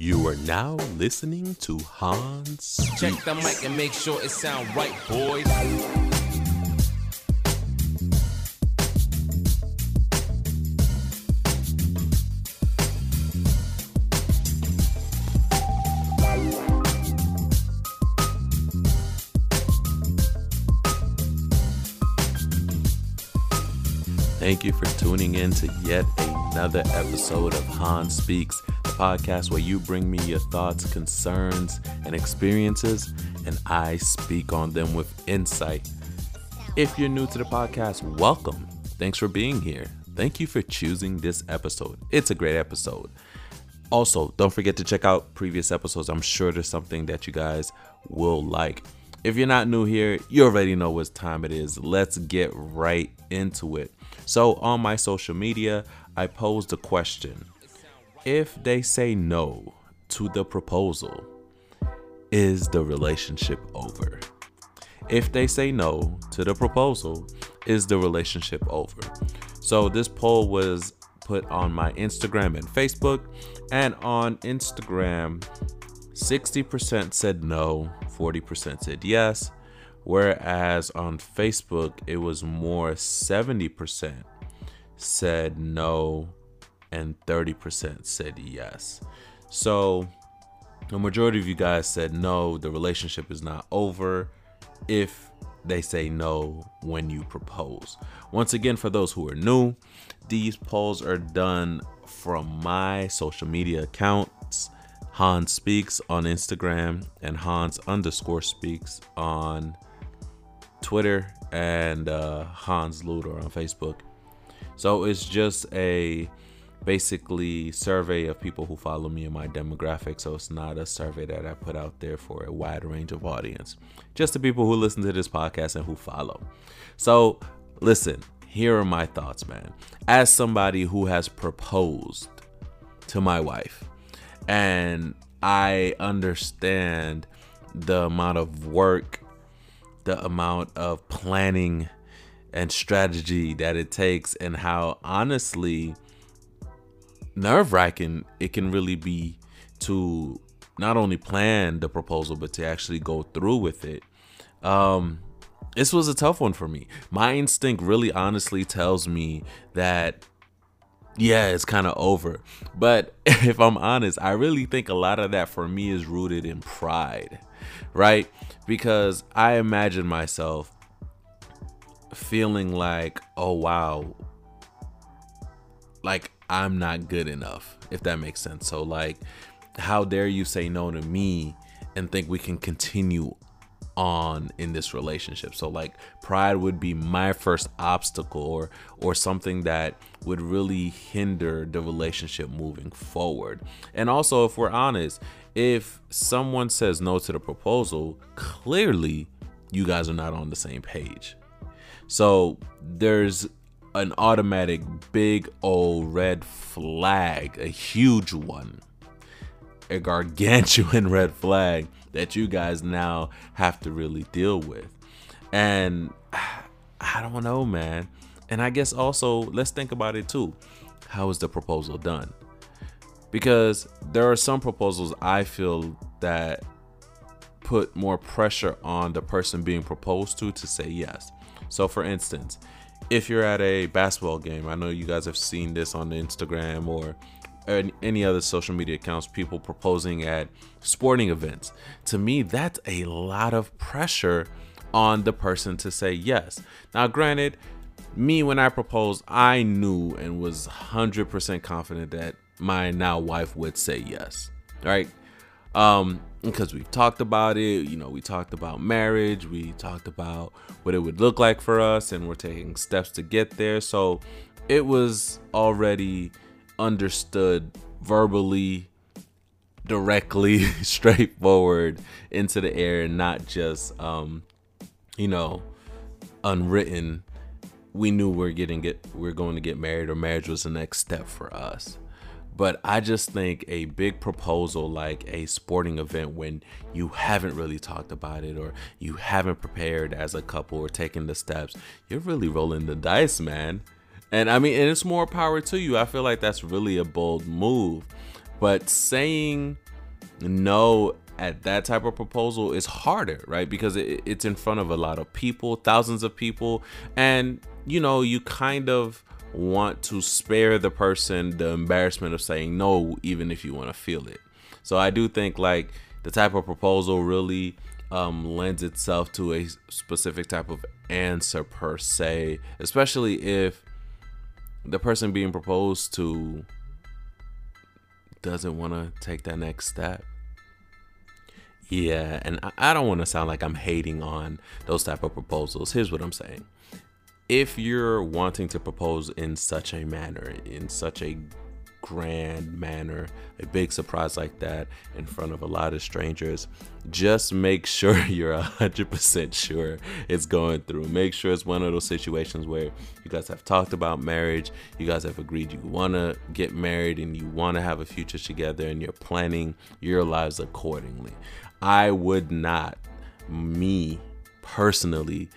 You are now listening to Hans. Check the mic and make sure it sound right, boys. Thank you for tuning in to yet another episode of Hans Speaks, podcast where you bring me your thoughts, concerns, and experiences, and I speak on them with insight. If you're new to the podcast, welcome. Thanks for being here. Thank you for choosing this episode. It's a great episode. Also, don't forget to check out previous episodes. I'm sure there's something that you guys will like. If you're not new here, you already know what time it is. Let's get right into it. So, on my social media, I posed a question If they say no to the proposal, is the relationship over? If they say no to the proposal, is the relationship over? So, this poll was put on my Instagram and Facebook. And on Instagram, 60% said no, 40% said yes. Whereas on Facebook, it was more 70% said no and 30% said yes. So the majority of you guys said no, the relationship is not over if they say no when you propose. Once again, for those who are new, these polls are done from my social media accounts Hans Speaks on Instagram and Hans underscore Speaks on Twitter and uh, Hans Luder on Facebook. So it's just a basically survey of people who follow me in my demographic. So it's not a survey that I put out there for a wide range of audience, just the people who listen to this podcast and who follow. So listen, here are my thoughts, man. As somebody who has proposed to my wife, and I understand the amount of work the amount of planning and strategy that it takes and how honestly nerve wracking it can really be to not only plan the proposal but to actually go through with it. Um, this was a tough one for me. My instinct really honestly tells me that yeah, it's kind of over. But if I'm honest, I really think a lot of that for me is rooted in pride, right? because I imagine myself feeling like, oh wow, like I'm not good enough, if that makes sense. So, like, how dare you say no to me and think we can continue on in this relationship? So like pride would be my first obstacle or or something that would really hinder the relationship moving forward. And also if we're honest if someone says no to the proposal clearly you guys are not on the same page. So there's an automatic big old red flag a huge one a gargantuan red flag that you guys now have to really deal with. And I don't know, man. And I guess also, let's think about it too. How is the proposal done? Because there are some proposals I feel that put more pressure on the person being proposed to to say yes. So, for instance, if you're at a basketball game, I know you guys have seen this on Instagram or any other social media accounts, people proposing at sporting events. To me, that's a lot of pressure on the person to say yes. Now, granted, me when I proposed, I knew and was 100% confident that my now wife would say yes, right? Um, because we've talked about it, you know, we talked about marriage, we talked about what it would look like for us, and we're taking steps to get there. So it was already understood verbally, directly, straightforward into the air, and not just, um, you know, unwritten. We knew we're getting get we're going to get married, or marriage was the next step for us. But I just think a big proposal like a sporting event when you haven't really talked about it or you haven't prepared as a couple or taken the steps, you're really rolling the dice, man. And I mean, and it's more power to you. I feel like that's really a bold move. But saying no at that type of proposal is harder, right? Because it, it's in front of a lot of people, thousands of people, and you know, you kind of want to spare the person the embarrassment of saying no, even if you want to feel it. So I do think like the type of proposal really um, lends itself to a specific type of answer per se, especially if the person being proposed to doesn't want to take that next step. Yeah, and I don't want to sound like I'm hating on those type of proposals. Here's what I'm saying. If you're wanting to propose in such a manner, in such a grand manner, a big surprise like that in front of a lot of strangers, just make sure you're 100% sure it's going through. Make sure it's one of those situations where you guys have talked about marriage, you guys have agreed you want to get married and you want to have a future together and you're planning your lives accordingly. I would not, me personally,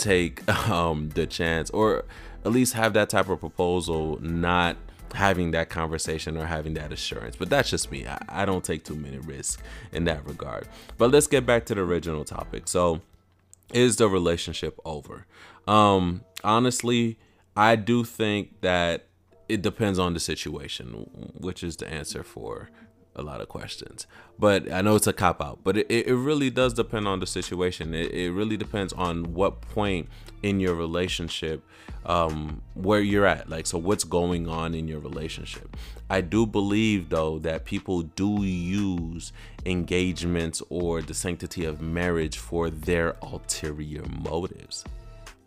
take um, the chance or at least have that type of proposal not having that conversation or having that assurance. But that's just me. I, I, don't take too many risks in that regard. But let's get back to the original topic. So, is the relationship over? Um, honestly, I do think that it depends on the situation, which is the answer for a lot of questions. But I know it's a cop out, but it, it really does depend on the situation. It, it really depends on what point in your relationship um, where you're at. Like, so what's going on in your relationship? I do believe, though, that people do use engagements or the sanctity of marriage for their ulterior motives.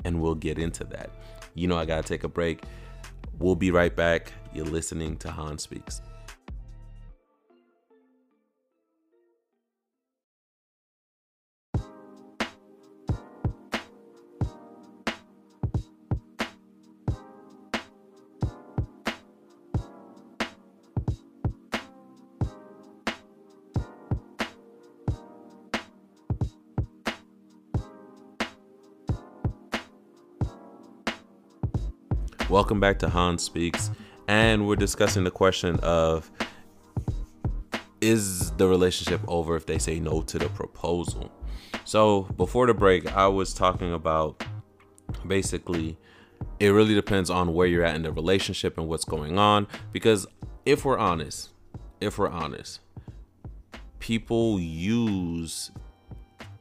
And we'll get into that. You know, I got to take a break. We'll be right back. You're listening to Hans Speaks. Welcome back to Hans Speaks, and we're discussing the question of is the relationship over if they say no to the proposal? So, before the break, I was talking about basically it really depends on where you're at in the relationship and what's going on because if we're honest, if we're honest, people use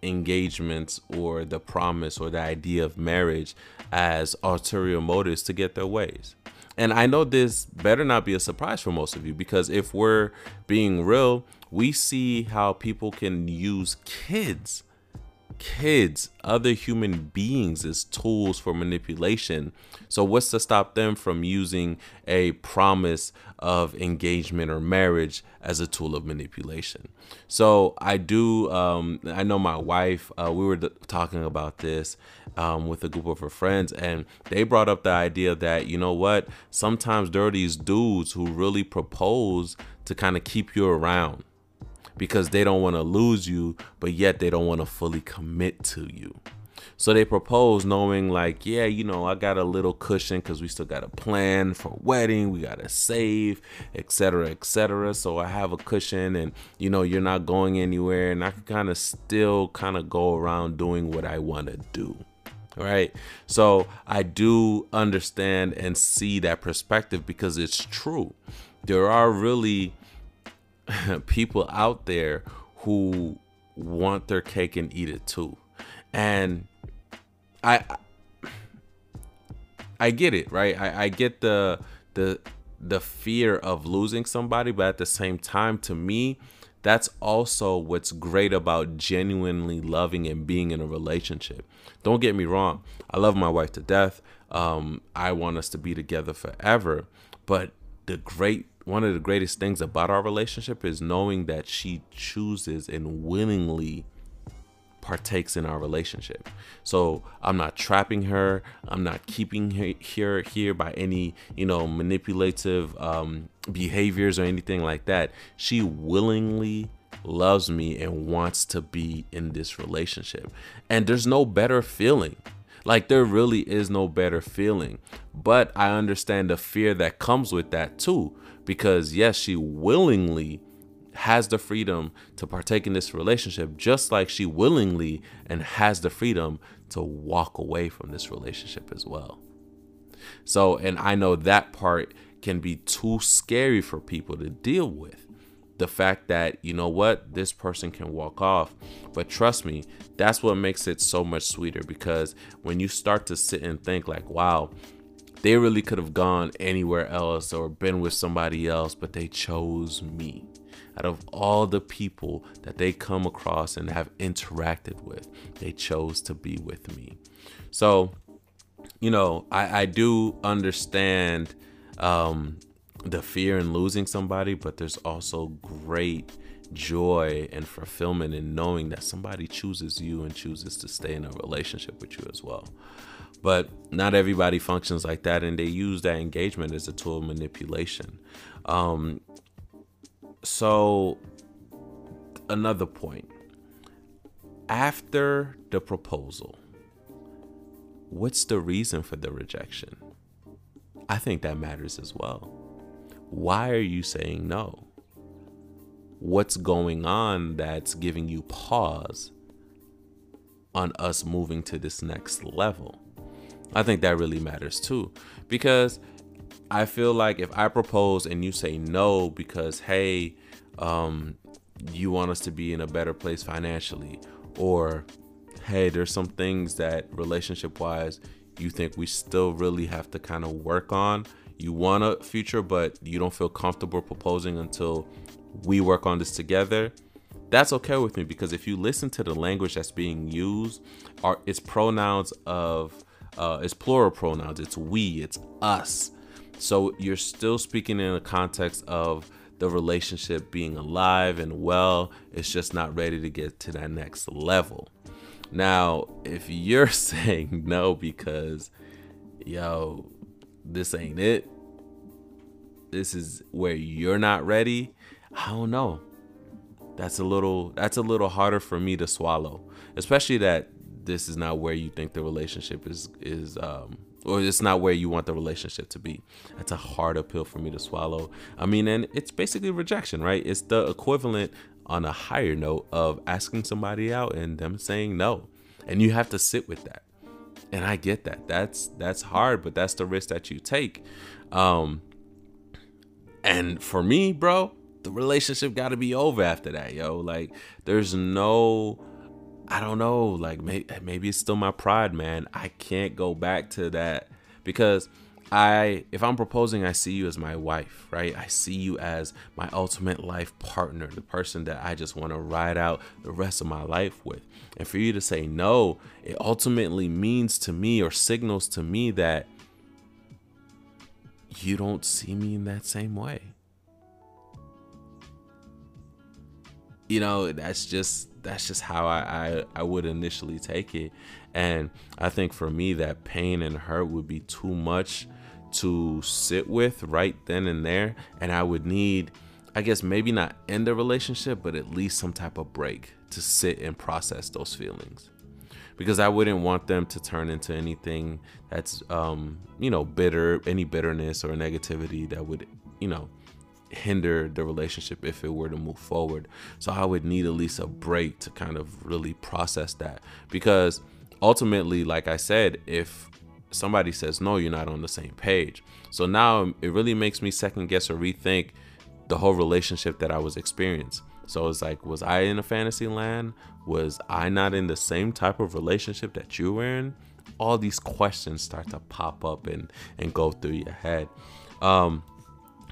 engagements or the promise or the idea of marriage as ulterior motives to get their ways. And I know this better not be a surprise for most of you because if we're being real, we see how people can use kids kids, other human beings as tools for manipulation. So, what's to stop them from using a promise of engagement or marriage as a tool of manipulation? So, I do, um, I know my wife, uh, we were talking about this um, with a group of her friends, and they brought up the idea that, you know what, sometimes there are these dudes who really propose to kind of keep you around because they don't want to lose you, but yet they don't want to fully commit to you. So they propose knowing like, yeah, you know, I got a little cushion because we still got a plan for wedding, we gotta save, etc., etc. So I have a cushion, and you know, you're not going anywhere, and I can kind of still kind of go around doing what I want to do. Right. So I do understand and see that perspective because it's true. There are really people out there who want their cake and eat it too. And I I get it, right? I, I get the the the fear of losing somebody, but at the same time, to me, that's also what's great about genuinely loving and being in a relationship. Don't get me wrong, I love my wife to death. Um, I want us to be together forever. But the great one of the greatest things about our relationship is knowing that she chooses and willingly partakes in our relationship. So I'm not trapping her. I'm not keeping her here here by any you know manipulative um, behaviors or anything like that. She willingly loves me and wants to be in this relationship. And there's no better feeling. Like there really is no better feeling. But I understand the fear that comes with that too because yes, she willingly has the freedom to partake in this relationship, just like she willingly and has the freedom to walk away from this relationship as well. So, and I know that part can be too scary for people to deal with. The fact that, you know what, this person can walk off. But trust me, that's what makes it so much sweeter because when you start to sit and think, like, wow, they really could have gone anywhere else or been with somebody else, but they chose me out of all the people that they come across and have interacted with, they chose to be with me. So, you know, I, I do understand um, the fear in losing somebody, but there's also great joy and fulfillment in knowing that somebody chooses you and chooses to stay in a relationship with you as well. But not everybody functions like that, and they use that engagement as a tool of manipulation. Um, so, another point after the proposal, what's the reason for the rejection? I think that matters as well. Why are you saying no? What's going on that's giving you pause on us moving to this next level? I think that really matters too. Because I feel like if I propose and you say no because hey, um, you want us to be in a better place financially, or hey, there's some things that relationship wise you think we still really have to kind of work on. You want a future, but you don't feel comfortable proposing until we work on this together. That's okay with me because if you listen to the language that's being used, are it's pronouns of uh, it's plural pronouns. It's we. It's us. So you're still speaking in a context of the relationship being alive and well. It's just not ready to get to that next level. Now, if you're saying no because, yo, this ain't it, this is where you're not ready, I don't know. That's a little that's a little harder for me to swallow, especially that this is not where you think the relationship is is um or it's not where you want the relationship to be. That's a hard pill for me to swallow. I mean, and it's basically rejection, right? It's the equivalent on a higher note of asking somebody out and them saying no. And you have to sit with that. And I get that. That's that's hard, but that's the risk that you take. Um and for me, bro, the relationship got to be over after that, yo. Like there's no I don't know, like maybe, maybe it's still my pride, man. I can't go back to that because I if I'm proposing, I see you as my wife, right? I see you as my ultimate life partner, the person that I just want to ride out the rest of my life with. And for you to say no, it ultimately means to me or signals to me that you don't see me in that same way. You know, that's just that's just how I, I, I would initially take it. And I think for me, that pain and hurt would be too much to sit with right then and there. And I would need, I guess, maybe not end the relationship, but at least some type of break to sit and process those feelings. Because I wouldn't want them to turn into anything that's, um, you know, bitter, any bitterness or negativity that would, you know, hinder the relationship if it were to move forward. So I would need at least a break to kind of really process that because ultimately, like I said, if somebody says no, you're not on the same page. So now it really makes me second guess or rethink the whole relationship that I was experiencing. So it's like, was I in a fantasy land? Was I not in the same type of relationship that you were in? All these questions start to pop up and and go through your head. Um,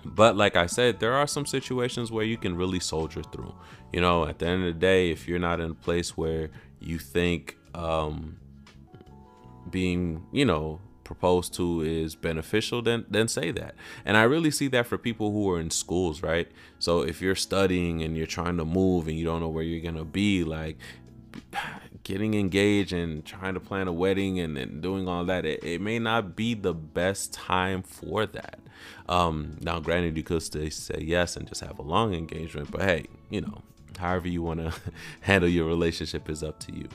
but like I said, there are some situations where you can really soldier through. You know, at the end of the day, if you're not in a place where you think um, being, you know, proposed to is beneficial, then then say that. And I really see that for people who are in schools, right? So if you're studying and you're trying to move and you don't know where you're gonna be, like getting engaged and trying to plan a wedding and, and doing all that, it, it may not be the best time for that. Um, now, granted, you could say yes and just have a long engagement, but hey, you know, however you want to handle your relationship is up to you.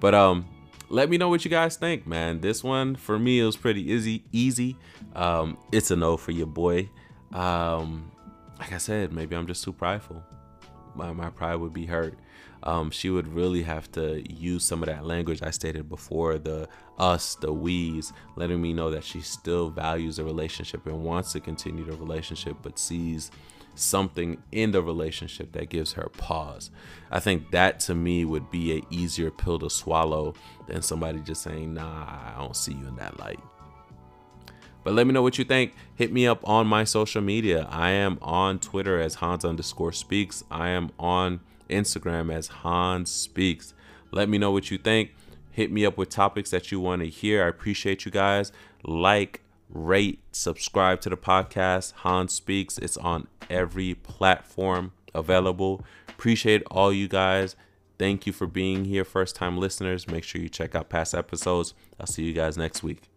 But um, let me know what you guys think, man. This one for me it was pretty easy. Easy. Um, it's a no for your boy. um, like I said, maybe I'm just too prideful. My, my pride would be hurt. Um, she would really have to use some of that language I stated before the us, the we's, letting me know that she still values the relationship and wants to continue the relationship, but sees something in the relationship that gives her pause. I think that to me would be a easier pill to swallow than somebody just saying, "Nah, I don't see you in that light." But let me know what you think. Hit me up on my social media. I am on Twitter as Hans underscore speaks. I am on Instagram as Hans speaks. Let me know what you think. Hit me up with topics that you want to hear. I appreciate you guys. Like, rate, subscribe to the podcast. Hans speaks. It's on every platform available. Appreciate all you guys. Thank you for being here, first time listeners. Make sure you check out past episodes. I'll see you guys next week.